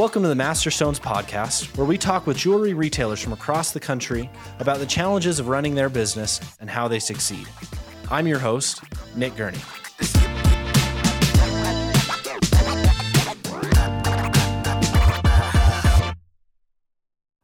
Welcome to the Master Stones podcast, where we talk with jewelry retailers from across the country about the challenges of running their business and how they succeed. I'm your host, Nick Gurney.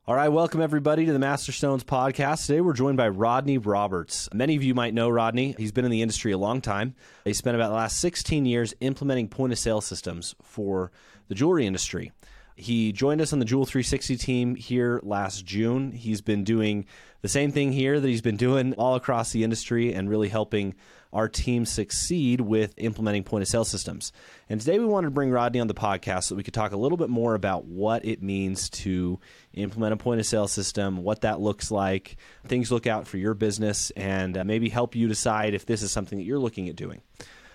All right, welcome everybody to the Master Stones podcast. Today we're joined by Rodney Roberts. Many of you might know Rodney. He's been in the industry a long time. He spent about the last 16 years implementing point of sale systems for the jewelry industry. He joined us on the Jewel 360 team here last June. He's been doing the same thing here that he's been doing all across the industry and really helping our team succeed with implementing point of sale systems. And today we wanted to bring Rodney on the podcast so we could talk a little bit more about what it means to implement a point of sale system, what that looks like, things look out for your business, and uh, maybe help you decide if this is something that you're looking at doing.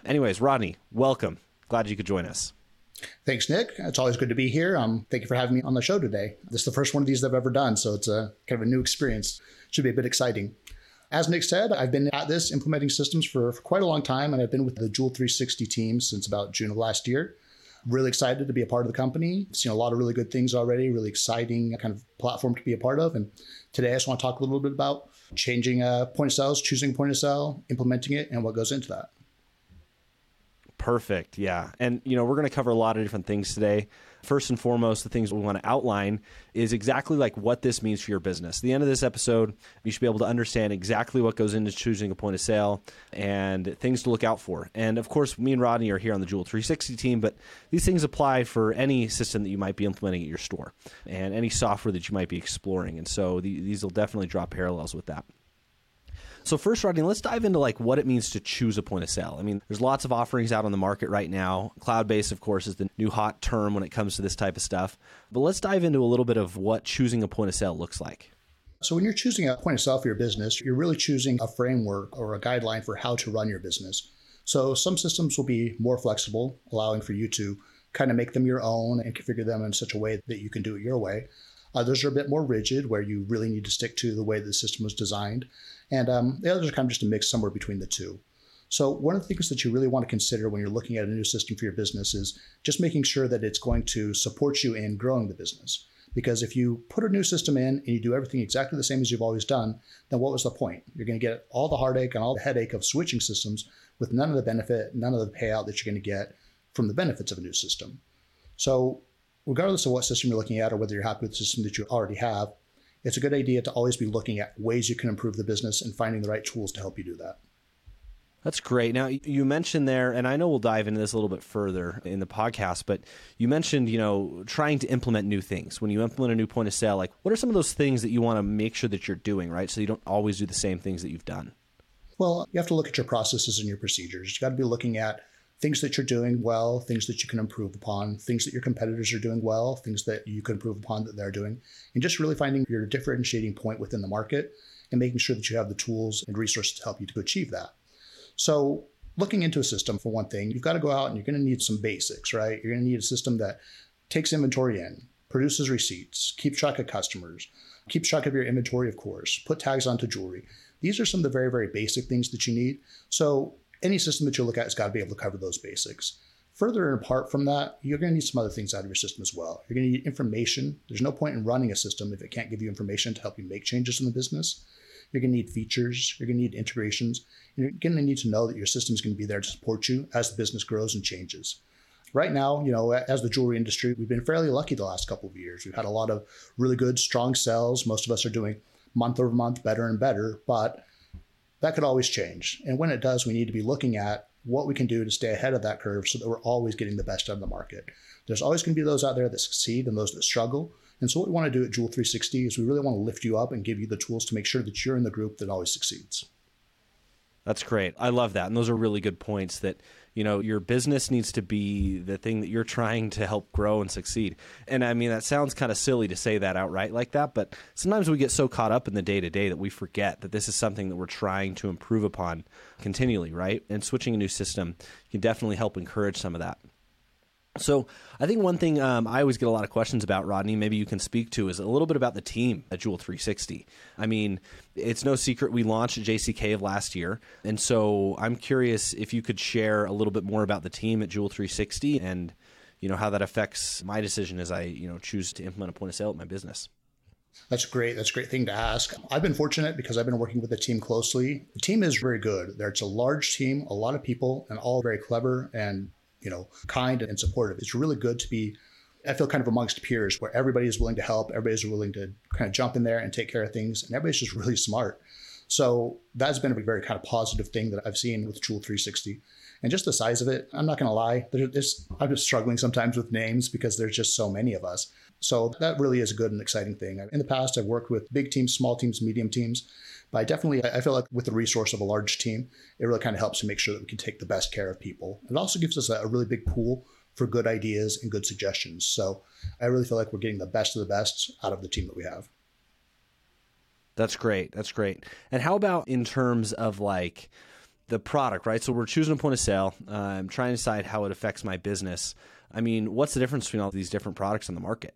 Anyways, Rodney, welcome. Glad you could join us. Thanks, Nick. It's always good to be here. Um, thank you for having me on the show today. This is the first one of these I've ever done, so it's a kind of a new experience. Should be a bit exciting. As Nick said, I've been at this implementing systems for, for quite a long time, and I've been with the Jewel 360 team since about June of last year. Really excited to be a part of the company. Seen a lot of really good things already, really exciting kind of platform to be a part of. And today I just want to talk a little bit about changing uh, point of sales, choosing point of sale, implementing it, and what goes into that. Perfect. Yeah. And, you know, we're going to cover a lot of different things today. First and foremost, the things we want to outline is exactly like what this means for your business. At the end of this episode, you should be able to understand exactly what goes into choosing a point of sale and things to look out for. And of course, me and Rodney are here on the Jewel 360 team, but these things apply for any system that you might be implementing at your store and any software that you might be exploring. And so these will definitely draw parallels with that. So first, Rodney, let's dive into like what it means to choose a point of sale. I mean, there's lots of offerings out on the market right now. Cloud based, of course, is the new hot term when it comes to this type of stuff. But let's dive into a little bit of what choosing a point of sale looks like. So when you're choosing a point of sale for your business, you're really choosing a framework or a guideline for how to run your business. So some systems will be more flexible, allowing for you to kind of make them your own and configure them in such a way that you can do it your way. Others are a bit more rigid, where you really need to stick to the way the system was designed. And um, the others are kind of just a mix somewhere between the two. So, one of the things that you really want to consider when you're looking at a new system for your business is just making sure that it's going to support you in growing the business. Because if you put a new system in and you do everything exactly the same as you've always done, then what was the point? You're going to get all the heartache and all the headache of switching systems with none of the benefit, none of the payout that you're going to get from the benefits of a new system. So, regardless of what system you're looking at or whether you're happy with the system that you already have, it's a good idea to always be looking at ways you can improve the business and finding the right tools to help you do that. That's great. Now you mentioned there, and I know we'll dive into this a little bit further in the podcast, but you mentioned, you know, trying to implement new things. When you implement a new point of sale, like what are some of those things that you want to make sure that you're doing, right? So you don't always do the same things that you've done. Well, you have to look at your processes and your procedures. You got to be looking at things that you're doing well, things that you can improve upon, things that your competitors are doing well, things that you can improve upon that they're doing, and just really finding your differentiating point within the market and making sure that you have the tools and resources to help you to achieve that. So, looking into a system for one thing, you've got to go out and you're going to need some basics, right? You're going to need a system that takes inventory in, produces receipts, keeps track of customers, keeps track of your inventory, of course, put tags onto jewelry. These are some of the very, very basic things that you need. So any system that you look at has got to be able to cover those basics. Further and apart from that, you're going to need some other things out of your system as well. You're going to need information. There's no point in running a system if it can't give you information to help you make changes in the business. You're going to need features. You're going to need integrations. You're going to need to know that your system is going to be there to support you as the business grows and changes. Right now, you know, as the jewelry industry, we've been fairly lucky the last couple of years. We've had a lot of really good, strong sales. Most of us are doing month over month better and better, but that could always change. And when it does, we need to be looking at what we can do to stay ahead of that curve so that we're always getting the best out of the market. There's always going to be those out there that succeed and those that struggle. And so, what we want to do at Jewel 360 is we really want to lift you up and give you the tools to make sure that you're in the group that always succeeds. That's great. I love that. And those are really good points that you know your business needs to be the thing that you're trying to help grow and succeed. And i mean that sounds kind of silly to say that outright like that but sometimes we get so caught up in the day to day that we forget that this is something that we're trying to improve upon continually right? And switching a new system can definitely help encourage some of that so I think one thing um, I always get a lot of questions about, Rodney, maybe you can speak to, is a little bit about the team at Jewel 360. I mean, it's no secret we launched JCK of last year, and so I'm curious if you could share a little bit more about the team at Jewel 360 and you know, how that affects my decision as I, you know, choose to implement a point of sale at my business. That's great. That's a great thing to ask. I've been fortunate because I've been working with the team closely. The team is very good. There's a large team, a lot of people, and all very clever and you know kind and supportive. It's really good to be. I feel kind of amongst peers where everybody is willing to help, everybody's willing to kind of jump in there and take care of things, and everybody's just really smart. So that's been a very kind of positive thing that I've seen with Jewel 360. And just the size of it, I'm not going to lie, there's, I'm just struggling sometimes with names because there's just so many of us. So that really is a good and exciting thing. In the past, I've worked with big teams, small teams, medium teams, but I definitely I feel like with the resource of a large team, it really kind of helps to make sure that we can take the best care of people. It also gives us a really big pool for good ideas and good suggestions. So I really feel like we're getting the best of the best out of the team that we have. That's great. That's great. And how about in terms of like the product, right? So we're choosing a point of sale. Uh, I'm trying to decide how it affects my business. I mean, what's the difference between all these different products on the market?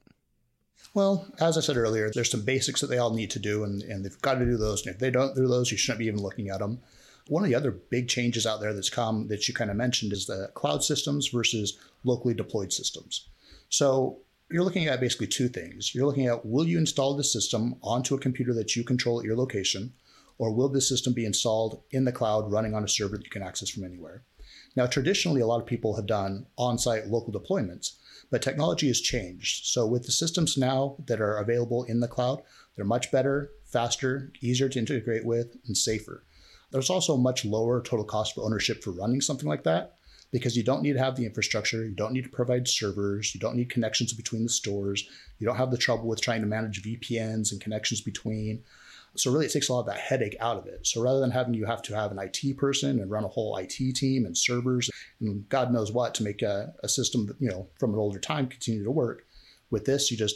Well, as I said earlier, there's some basics that they all need to do, and, and they've got to do those. And if they don't do those, you shouldn't be even looking at them. One of the other big changes out there that's come that you kind of mentioned is the cloud systems versus locally deployed systems. So you're looking at basically two things. You're looking at will you install the system onto a computer that you control at your location, or will this system be installed in the cloud running on a server that you can access from anywhere? Now, traditionally, a lot of people have done on site local deployments, but technology has changed. So, with the systems now that are available in the cloud, they're much better, faster, easier to integrate with, and safer. There's also much lower total cost of ownership for running something like that because you don't need to have the infrastructure, you don't need to provide servers, you don't need connections between the stores, you don't have the trouble with trying to manage VPNs and connections between. So really, it takes a lot of that headache out of it. So rather than having you have to have an IT person and run a whole IT team and servers and God knows what to make a, a system that, you know from an older time continue to work, with this you just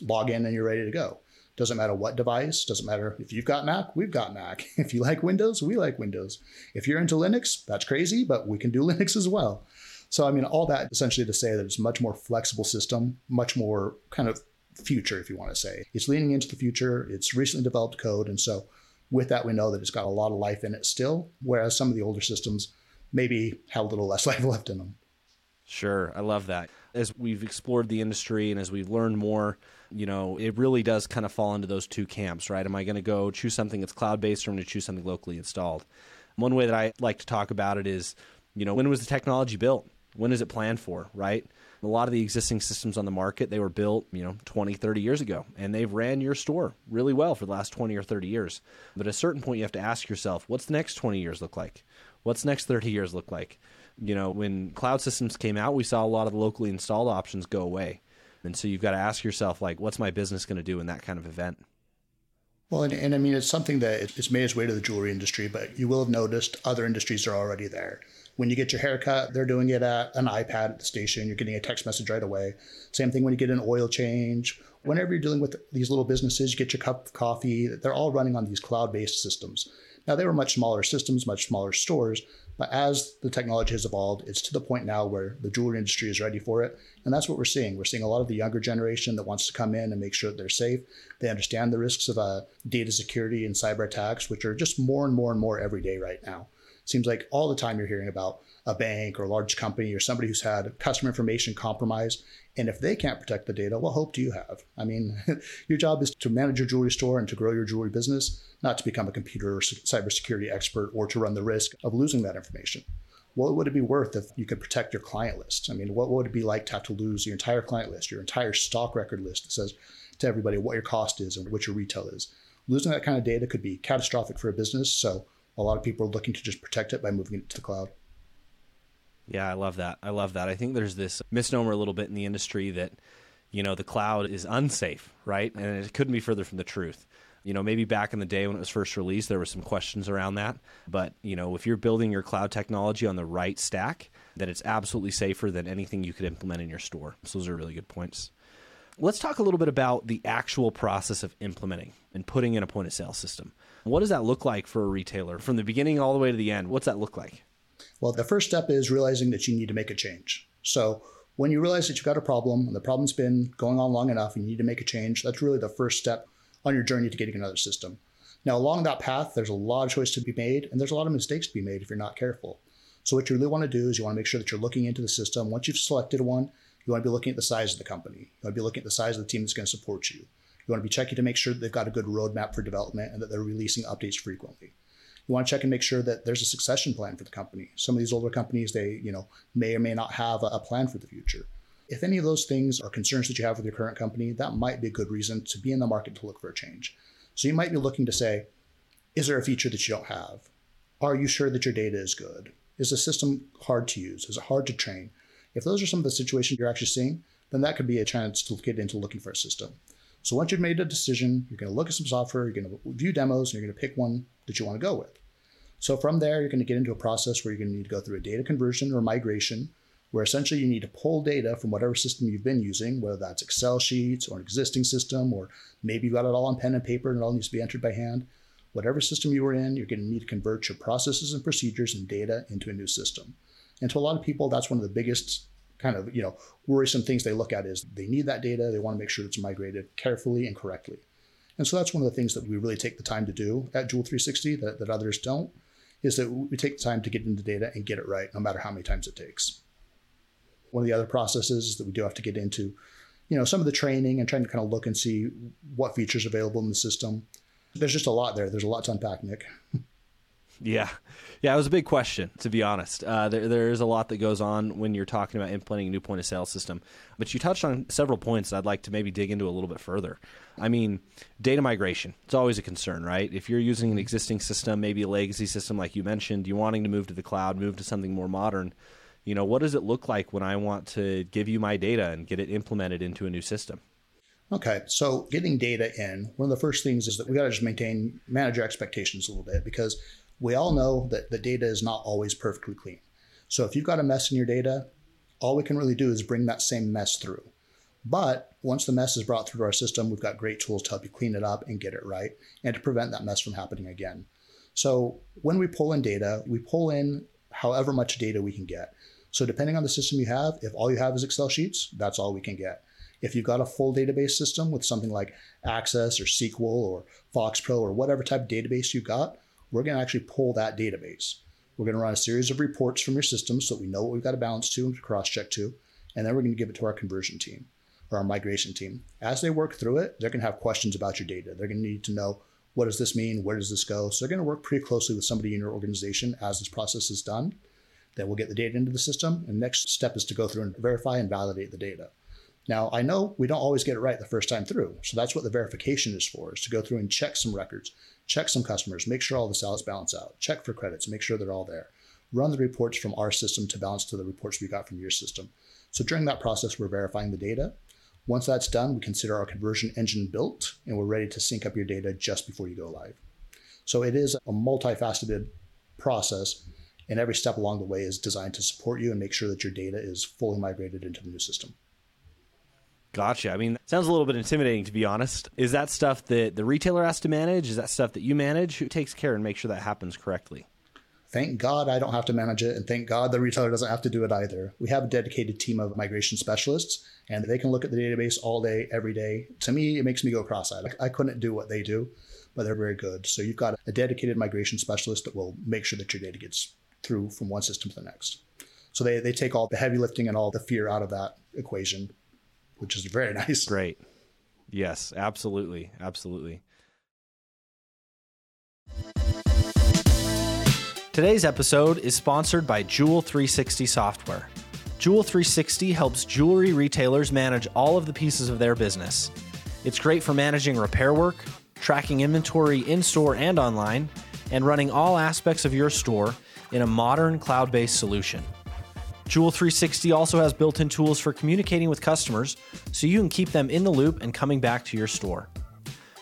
log in and you're ready to go. Doesn't matter what device, doesn't matter if you've got Mac, we've got Mac. If you like Windows, we like Windows. If you're into Linux, that's crazy, but we can do Linux as well. So, I mean, all that essentially to say that it's a much more flexible system, much more kind of future, if you want to say. It's leaning into the future, it's recently developed code. And so, with that, we know that it's got a lot of life in it still, whereas some of the older systems maybe have a little less life left in them. Sure. I love that. As we've explored the industry and as we've learned more, you know, it really does kind of fall into those two camps, right? Am I going to go choose something that's cloud based or am I going to choose something locally installed? One way that I like to talk about it is, you know, when was the technology built? When is it planned for, right? A lot of the existing systems on the market, they were built, you know, 20, 30 years ago, and they've ran your store really well for the last 20 or 30 years. But at a certain point, you have to ask yourself, what's the next 20 years look like? What's next 30 years look like? You know, when cloud systems came out, we saw a lot of the locally installed options go away. And so you've got to ask yourself, like, what's my business going to do in that kind of event? Well, and, and I mean, it's something that it's made its way to the jewelry industry, but you will have noticed other industries are already there. When you get your haircut, they're doing it at an iPad at the station. You're getting a text message right away. Same thing when you get an oil change. Whenever you're dealing with these little businesses, you get your cup of coffee. They're all running on these cloud based systems. Now, they were much smaller systems, much smaller stores, but as the technology has evolved, it's to the point now where the jewelry industry is ready for it. And that's what we're seeing. We're seeing a lot of the younger generation that wants to come in and make sure that they're safe. They understand the risks of uh, data security and cyber attacks, which are just more and more and more every day right now. Seems like all the time you're hearing about a bank or a large company or somebody who's had customer information compromised. And if they can't protect the data, what hope do you have? I mean, your job is to manage your jewelry store and to grow your jewelry business, not to become a computer or cybersecurity expert or to run the risk of losing that information. What would it be worth if you could protect your client list? I mean, what would it be like to have to lose your entire client list, your entire stock record list that says to everybody what your cost is and what your retail is? Losing that kind of data could be catastrophic for a business. So a lot of people are looking to just protect it by moving it to the cloud. Yeah, I love that. I love that. I think there's this misnomer a little bit in the industry that, you know, the cloud is unsafe, right? And it couldn't be further from the truth. You know, maybe back in the day when it was first released, there were some questions around that. But, you know, if you're building your cloud technology on the right stack, then it's absolutely safer than anything you could implement in your store. So those are really good points. Let's talk a little bit about the actual process of implementing and putting in a point of sale system. What does that look like for a retailer from the beginning all the way to the end? What's that look like? Well, the first step is realizing that you need to make a change. So when you realize that you've got a problem and the problem's been going on long enough and you need to make a change, that's really the first step on your journey to getting another system. Now, along that path, there's a lot of choice to be made and there's a lot of mistakes to be made if you're not careful. So what you really want to do is you want to make sure that you're looking into the system. Once you've selected one, You want to be looking at the size of the company. You want to be looking at the size of the team that's going to support you. You want to be checking to make sure they've got a good roadmap for development and that they're releasing updates frequently. You want to check and make sure that there's a succession plan for the company. Some of these older companies, they, you know, may or may not have a plan for the future. If any of those things are concerns that you have with your current company, that might be a good reason to be in the market to look for a change. So you might be looking to say, is there a feature that you don't have? Are you sure that your data is good? Is the system hard to use? Is it hard to train? If those are some of the situations you're actually seeing, then that could be a chance to get into looking for a system. So once you've made a decision, you're going to look at some software, you're going to view demos, and you're going to pick one that you want to go with. So from there, you're going to get into a process where you're going to need to go through a data conversion or migration, where essentially you need to pull data from whatever system you've been using, whether that's Excel sheets or an existing system, or maybe you've got it all on pen and paper and it all needs to be entered by hand. Whatever system you were in, you're going to need to convert your processes and procedures and data into a new system. And to a lot of people, that's one of the biggest kind of you know worrisome things they look at is they need that data. They want to make sure it's migrated carefully and correctly. And so that's one of the things that we really take the time to do at Jewel 360 that, that others don't is that we take the time to get into data and get it right no matter how many times it takes. One of the other processes is that we do have to get into you know some of the training and trying to kind of look and see what features available in the system. There's just a lot there. There's a lot to unpack nick Yeah, yeah, it was a big question to be honest. Uh, there, there is a lot that goes on when you're talking about implementing a new point of sale system, but you touched on several points that I'd like to maybe dig into a little bit further. I mean, data migration, it's always a concern, right? If you're using an existing system, maybe a legacy system like you mentioned, you're wanting to move to the cloud, move to something more modern. You know, what does it look like when I want to give you my data and get it implemented into a new system? Okay, so getting data in, one of the first things is that we got to just maintain, manage our expectations a little bit because we all know that the data is not always perfectly clean. So if you've got a mess in your data, all we can really do is bring that same mess through. But once the mess is brought through our system, we've got great tools to help you clean it up and get it right and to prevent that mess from happening again. So when we pull in data, we pull in however much data we can get. So depending on the system you have, if all you have is Excel sheets, that's all we can get. If you've got a full database system with something like Access or SQL or FoxPro or whatever type of database you've got, we're going to actually pull that database. We're going to run a series of reports from your system so that we know what we've got to balance to and cross check to. And then we're going to give it to our conversion team or our migration team. As they work through it, they're going to have questions about your data. They're going to need to know what does this mean? Where does this go? So they're going to work pretty closely with somebody in your organization as this process is done. Then we'll get the data into the system. And next step is to go through and verify and validate the data. Now, I know we don't always get it right the first time through. So that's what the verification is for, is to go through and check some records, check some customers, make sure all the sales balance out, check for credits, make sure they're all there. Run the reports from our system to balance to the reports we got from your system. So during that process, we're verifying the data. Once that's done, we consider our conversion engine built and we're ready to sync up your data just before you go live. So it is a multifaceted process, and every step along the way is designed to support you and make sure that your data is fully migrated into the new system. Gotcha. I mean, sounds a little bit intimidating to be honest. Is that stuff that the retailer has to manage? Is that stuff that you manage? Who takes care and makes sure that happens correctly? Thank God I don't have to manage it, and thank God the retailer doesn't have to do it either. We have a dedicated team of migration specialists, and they can look at the database all day, every day. To me, it makes me go cross-eyed. I couldn't do what they do, but they're very good. So you've got a dedicated migration specialist that will make sure that your data gets through from one system to the next. So they, they take all the heavy lifting and all the fear out of that equation which is very nice. Great. Yes, absolutely. Absolutely. Today's episode is sponsored by Jewel 360 Software. Jewel 360 helps jewelry retailers manage all of the pieces of their business. It's great for managing repair work, tracking inventory in store and online, and running all aspects of your store in a modern cloud based solution. Jewel 360 also has built in tools for communicating with customers so you can keep them in the loop and coming back to your store.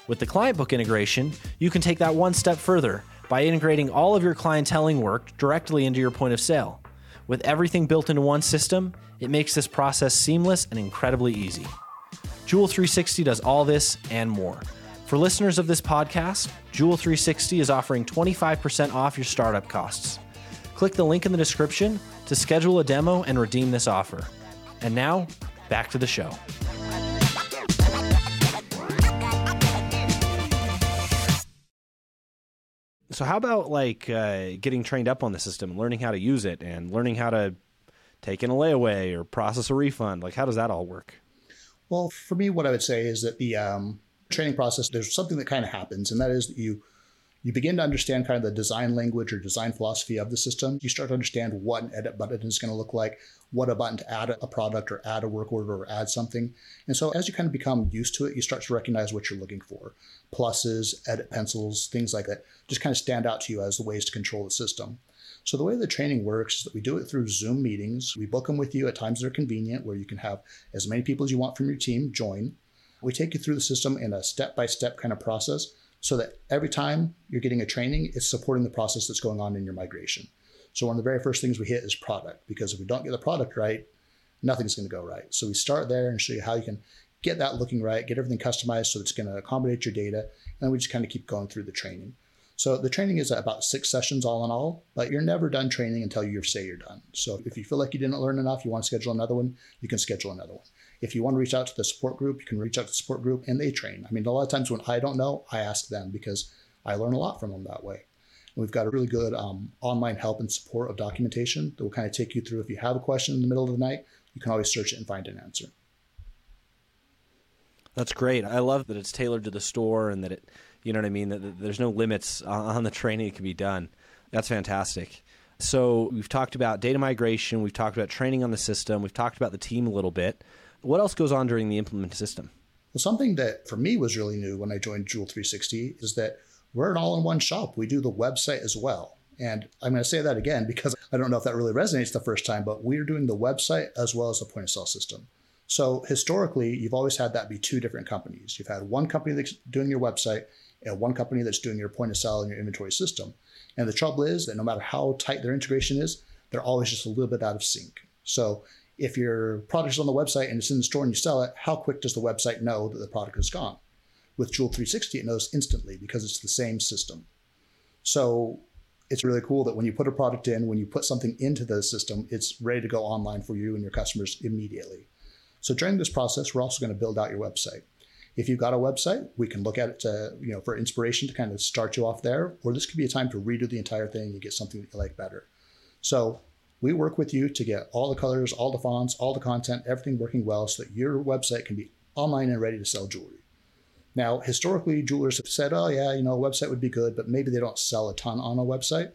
With the client book integration, you can take that one step further by integrating all of your clienteling work directly into your point of sale. With everything built into one system, it makes this process seamless and incredibly easy. Jewel 360 does all this and more. For listeners of this podcast, Jewel 360 is offering 25% off your startup costs. Click the link in the description to schedule a demo and redeem this offer. And now, back to the show. So, how about like uh, getting trained up on the system, learning how to use it, and learning how to take in a layaway or process a refund? Like, how does that all work? Well, for me, what I would say is that the um, training process, there's something that kind of happens, and that is that you you begin to understand kind of the design language or design philosophy of the system. You start to understand what an edit button is going to look like, what a button to add a product or add a work order or add something. And so as you kind of become used to it, you start to recognize what you're looking for. Pluses, edit pencils, things like that just kind of stand out to you as the ways to control the system. So the way the training works is that we do it through Zoom meetings. We book them with you at times that are convenient where you can have as many people as you want from your team join. We take you through the system in a step-by-step kind of process so that every time you're getting a training, it's supporting the process that's going on in your migration. So one of the very first things we hit is product, because if we don't get the product right, nothing's going to go right. So we start there and show you how you can get that looking right, get everything customized so it's going to accommodate your data, and then we just kind of keep going through the training. So the training is about six sessions all in all, but you're never done training until you say you're done. So if you feel like you didn't learn enough, you want to schedule another one, you can schedule another one. If you want to reach out to the support group, you can reach out to the support group and they train. I mean, a lot of times when I don't know, I ask them because I learn a lot from them that way. And we've got a really good um, online help and support of documentation that will kind of take you through. If you have a question in the middle of the night, you can always search it and find an answer. That's great. I love that it's tailored to the store and that it, you know what I mean, that, there's no limits on the training that can be done. That's fantastic. So we've talked about data migration, we've talked about training on the system, we've talked about the team a little bit. What else goes on during the implement system? Well, something that for me was really new when I joined Jewel 360 is that we're an all in one shop. We do the website as well. And I'm going to say that again because I don't know if that really resonates the first time, but we're doing the website as well as the point of sale system. So historically, you've always had that be two different companies. You've had one company that's doing your website and one company that's doing your point of sale and your inventory system. And the trouble is that no matter how tight their integration is, they're always just a little bit out of sync. So if your product is on the website and it's in the store and you sell it, how quick does the website know that the product is gone? With Jewel 360, it knows instantly because it's the same system. So it's really cool that when you put a product in, when you put something into the system, it's ready to go online for you and your customers immediately. So during this process, we're also going to build out your website. If you've got a website, we can look at it to, you know, for inspiration to kind of start you off there, or this could be a time to redo the entire thing and get something that you like better. So we work with you to get all the colors, all the fonts, all the content, everything working well so that your website can be online and ready to sell jewelry. Now, historically, jewelers have said, oh, yeah, you know, a website would be good, but maybe they don't sell a ton on a website.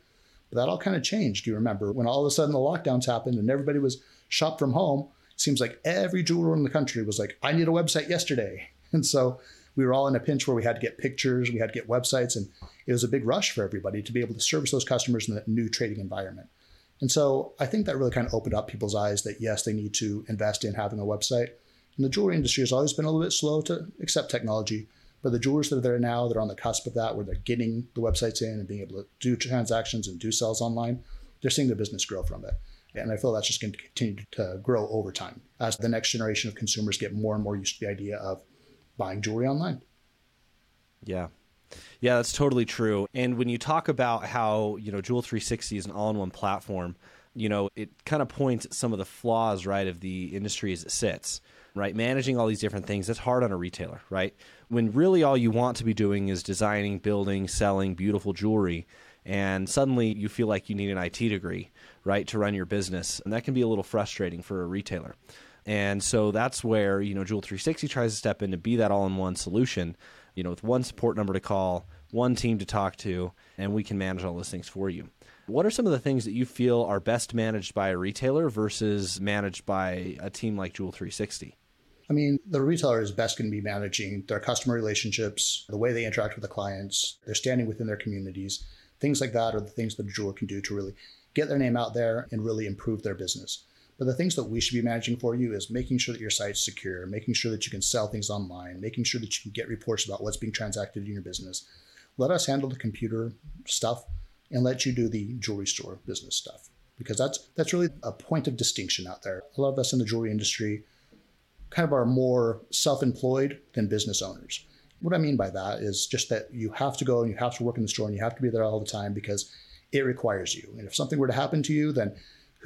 But that all kind of changed. Do you remember when all of a sudden the lockdowns happened and everybody was shop from home? It seems like every jeweler in the country was like, I need a website yesterday. And so we were all in a pinch where we had to get pictures, we had to get websites, and it was a big rush for everybody to be able to service those customers in that new trading environment. And so I think that really kind of opened up people's eyes that yes, they need to invest in having a website. And the jewelry industry has always been a little bit slow to accept technology, but the jewelers that are there now, they're on the cusp of that, where they're getting the websites in and being able to do transactions and do sales online. They're seeing their business grow from it. And I feel that's just going to continue to grow over time as the next generation of consumers get more and more used to the idea of buying jewelry online. Yeah. Yeah, that's totally true. And when you talk about how, you know, Jewel 360 is an all in one platform, you know, it kind of points at some of the flaws, right, of the industry as it sits, right? Managing all these different things, that's hard on a retailer, right? When really all you want to be doing is designing, building, selling beautiful jewelry, and suddenly you feel like you need an IT degree, right, to run your business. And that can be a little frustrating for a retailer. And so that's where, you know, Jewel 360 tries to step in to be that all in one solution, you know, with one support number to call, one team to talk to, and we can manage all those things for you. What are some of the things that you feel are best managed by a retailer versus managed by a team like Jewel 360? I mean, the retailer is best going to be managing their customer relationships, the way they interact with the clients, their standing within their communities. Things like that are the things that a jeweler can do to really get their name out there and really improve their business. But the things that we should be managing for you is making sure that your site's secure, making sure that you can sell things online, making sure that you can get reports about what's being transacted in your business. Let us handle the computer stuff and let you do the jewelry store business stuff because that's that's really a point of distinction out there. A lot of us in the jewelry industry kind of are more self-employed than business owners. What I mean by that is just that you have to go and you have to work in the store and you have to be there all the time because it requires you. And if something were to happen to you, then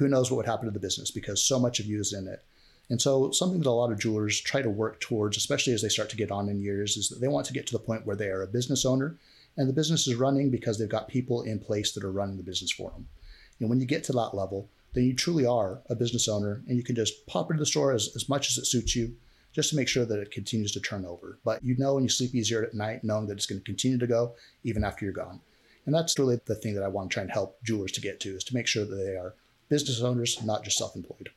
who knows what would happen to the business because so much of you is in it. And so, something that a lot of jewelers try to work towards, especially as they start to get on in years, is that they want to get to the point where they are a business owner and the business is running because they've got people in place that are running the business for them. And when you get to that level, then you truly are a business owner and you can just pop into the store as, as much as it suits you just to make sure that it continues to turn over. But you know and you sleep easier at night knowing that it's going to continue to go even after you're gone. And that's really the thing that I want to try and help jewelers to get to is to make sure that they are business owners, not just self-employed.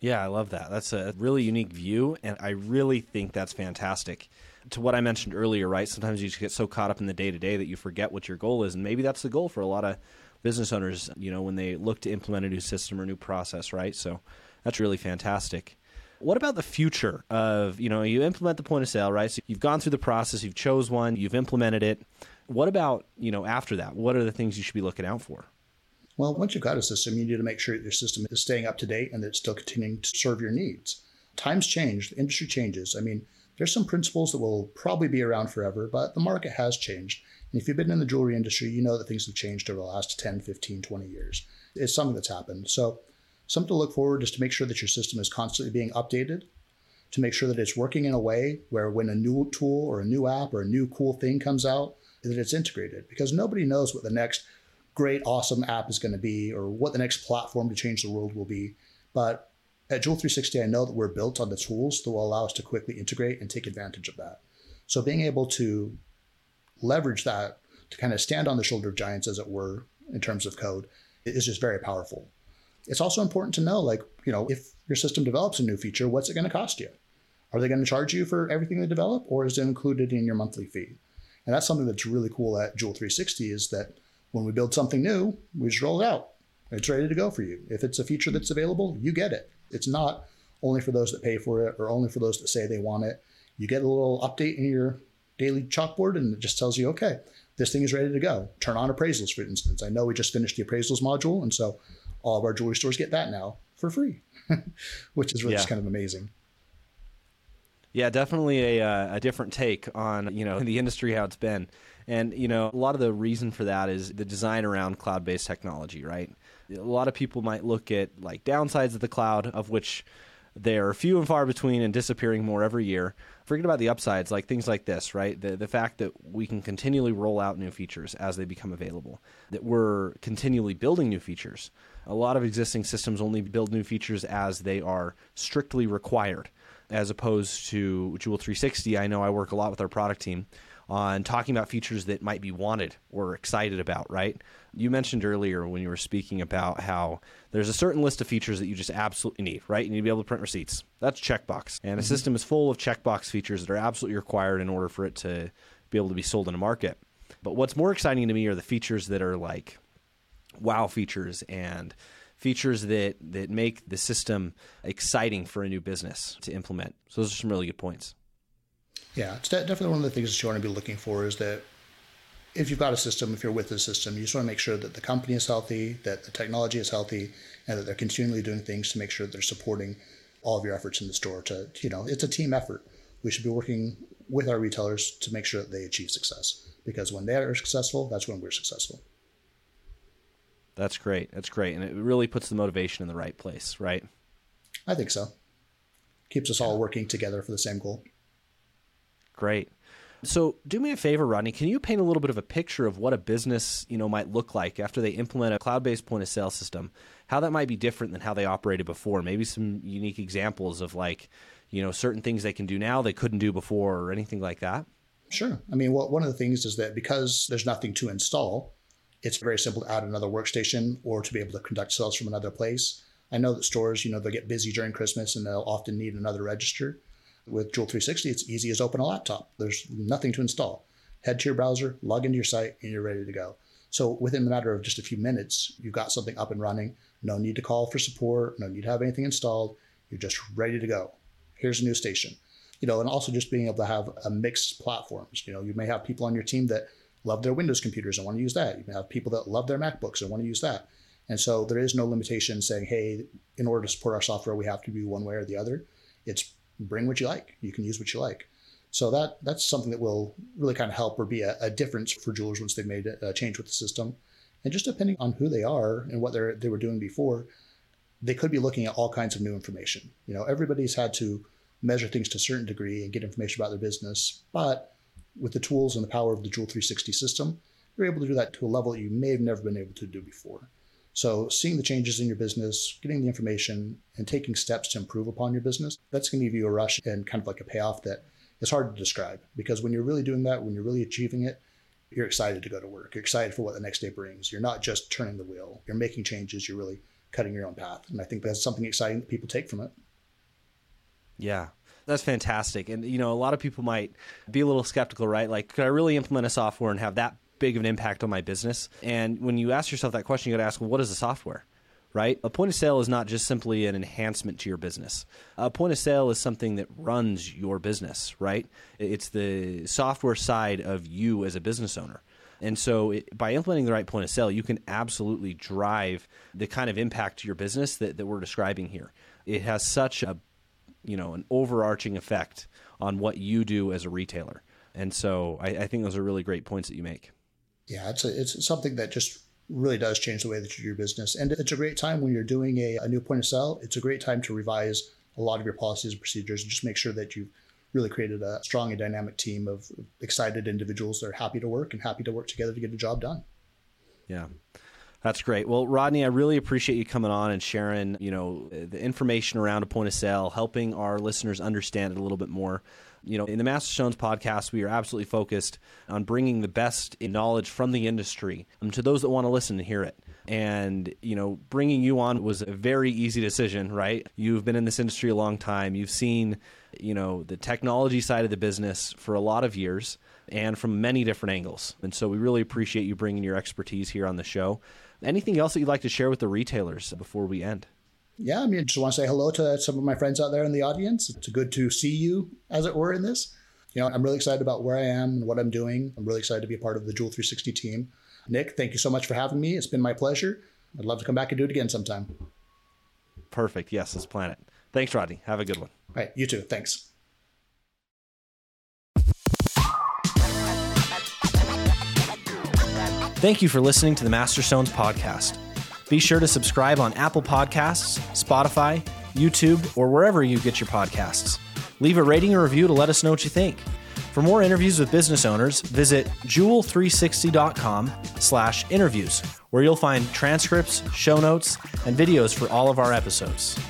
Yeah, I love that. That's a really unique view, and I really think that's fantastic. To what I mentioned earlier, right? Sometimes you just get so caught up in the day to day that you forget what your goal is, and maybe that's the goal for a lot of business owners. You know, when they look to implement a new system or new process, right? So that's really fantastic. What about the future of you know you implement the point of sale, right? So you've gone through the process, you've chose one, you've implemented it. What about you know after that? What are the things you should be looking out for? Well, once you've got a system, you need to make sure that your system is staying up to date and that it's still continuing to serve your needs. Times change, the industry changes. I mean, there's some principles that will probably be around forever, but the market has changed. And if you've been in the jewelry industry, you know that things have changed over the last 10, 15, 20 years. It's something that's happened. So, something to look forward is to make sure that your system is constantly being updated, to make sure that it's working in a way where when a new tool or a new app or a new cool thing comes out, that it's integrated because nobody knows what the next great, awesome app is going to be or what the next platform to change the world will be. But at Jewel 360, I know that we're built on the tools that will allow us to quickly integrate and take advantage of that. So being able to leverage that to kind of stand on the shoulder of giants, as it were, in terms of code, is just very powerful. It's also important to know, like, you know, if your system develops a new feature, what's it going to cost you? Are they going to charge you for everything they develop, or is it included in your monthly fee? And that's something that's really cool at Jewel 360 is that when we build something new, we just roll it out. It's ready to go for you. If it's a feature that's available, you get it. It's not only for those that pay for it or only for those that say they want it. You get a little update in your daily chalkboard and it just tells you, okay, this thing is ready to go. Turn on appraisals, for instance. I know we just finished the appraisals module, and so all of our jewelry stores get that now for free, which is really yeah. just kind of amazing. Yeah, definitely a, uh, a different take on you know the industry how it's been. And you know, a lot of the reason for that is the design around cloud-based technology, right? A lot of people might look at like downsides of the cloud, of which they're few and far between and disappearing more every year. Forget about the upsides, like things like this, right? The the fact that we can continually roll out new features as they become available, that we're continually building new features. A lot of existing systems only build new features as they are strictly required, as opposed to Jewel 360. I know I work a lot with our product team on talking about features that might be wanted or excited about, right? You mentioned earlier when you were speaking about how there's a certain list of features that you just absolutely need, right? You need to be able to print receipts. That's checkbox. And a mm-hmm. system is full of checkbox features that are absolutely required in order for it to be able to be sold in a market. But what's more exciting to me are the features that are like wow features and features that that make the system exciting for a new business to implement. So those are some really good points. Yeah, it's definitely one of the things that you want to be looking for is that if you've got a system, if you're with the system, you just want to make sure that the company is healthy, that the technology is healthy, and that they're continually doing things to make sure that they're supporting all of your efforts in the store. To you know, it's a team effort. We should be working with our retailers to make sure that they achieve success because when they are successful, that's when we're successful. That's great. That's great, and it really puts the motivation in the right place, right? I think so. Keeps us all working together for the same goal. Great. So, do me a favor, Rodney. Can you paint a little bit of a picture of what a business, you know, might look like after they implement a cloud-based point of sale system? How that might be different than how they operated before? Maybe some unique examples of like, you know, certain things they can do now they couldn't do before, or anything like that. Sure. I mean, well, one of the things is that because there's nothing to install, it's very simple to add another workstation or to be able to conduct sales from another place. I know that stores, you know, they'll get busy during Christmas and they'll often need another register. With Jewel 360, it's easy as open a laptop. There's nothing to install. Head to your browser, log into your site, and you're ready to go. So within the matter of just a few minutes, you've got something up and running. No need to call for support. No need to have anything installed. You're just ready to go. Here's a new station. You know, and also just being able to have a mixed platforms. You know, you may have people on your team that love their Windows computers and want to use that. You may have people that love their MacBooks and want to use that. And so there is no limitation saying, hey, in order to support our software, we have to be one way or the other. It's bring what you like. You can use what you like. So that that's something that will really kind of help or be a, a difference for jewelers once they've made a change with the system. And just depending on who they are and what they they were doing before, they could be looking at all kinds of new information. You know, everybody's had to measure things to a certain degree and get information about their business, but with the tools and the power of the Jewel 360 system, you're able to do that to a level that you may have never been able to do before. So, seeing the changes in your business, getting the information, and taking steps to improve upon your business, that's going to give you a rush and kind of like a payoff that is hard to describe. Because when you're really doing that, when you're really achieving it, you're excited to go to work. You're excited for what the next day brings. You're not just turning the wheel, you're making changes, you're really cutting your own path. And I think that's something exciting that people take from it. Yeah. That's fantastic. And, you know, a lot of people might be a little skeptical, right? Like, could I really implement a software and have that big of an impact on my business? And when you ask yourself that question, you got to ask, well, what is the software? Right? A point of sale is not just simply an enhancement to your business. A point of sale is something that runs your business, right? It's the software side of you as a business owner. And so, it, by implementing the right point of sale, you can absolutely drive the kind of impact to your business that, that we're describing here. It has such a, you know, an overarching effect on what you do as a retailer. And so, I, I think those are really great points that you make. Yeah, it's a, it's something that just really does change the way that you do your business, and it's a great time when you're doing a, a new point of sale. It's a great time to revise a lot of your policies and procedures, and just make sure that you've really created a strong and dynamic team of excited individuals that are happy to work and happy to work together to get a job done. Yeah. That's great. Well, Rodney, I really appreciate you coming on and sharing, you know, the information around a point of sale, helping our listeners understand it a little bit more. You know, in the Master Stones podcast, we are absolutely focused on bringing the best knowledge from the industry um, to those that want to listen and hear it. And, you know, bringing you on was a very easy decision, right? You've been in this industry a long time. You've seen, you know, the technology side of the business for a lot of years and from many different angles. And so we really appreciate you bringing your expertise here on the show. Anything else that you'd like to share with the retailers before we end? Yeah, I mean, just want to say hello to some of my friends out there in the audience. It's good to see you, as it were, in this. You know, I'm really excited about where I am and what I'm doing. I'm really excited to be a part of the Jewel 360 team. Nick, thank you so much for having me. It's been my pleasure. I'd love to come back and do it again sometime. Perfect. Yes, let's plan it. Thanks, Rodney. Have a good one. All right, you too. Thanks. Thank you for listening to the Master Stones podcast. Be sure to subscribe on Apple Podcasts, Spotify, YouTube, or wherever you get your podcasts. Leave a rating or review to let us know what you think. For more interviews with business owners, visit jewel360.com slash interviews, where you'll find transcripts, show notes, and videos for all of our episodes.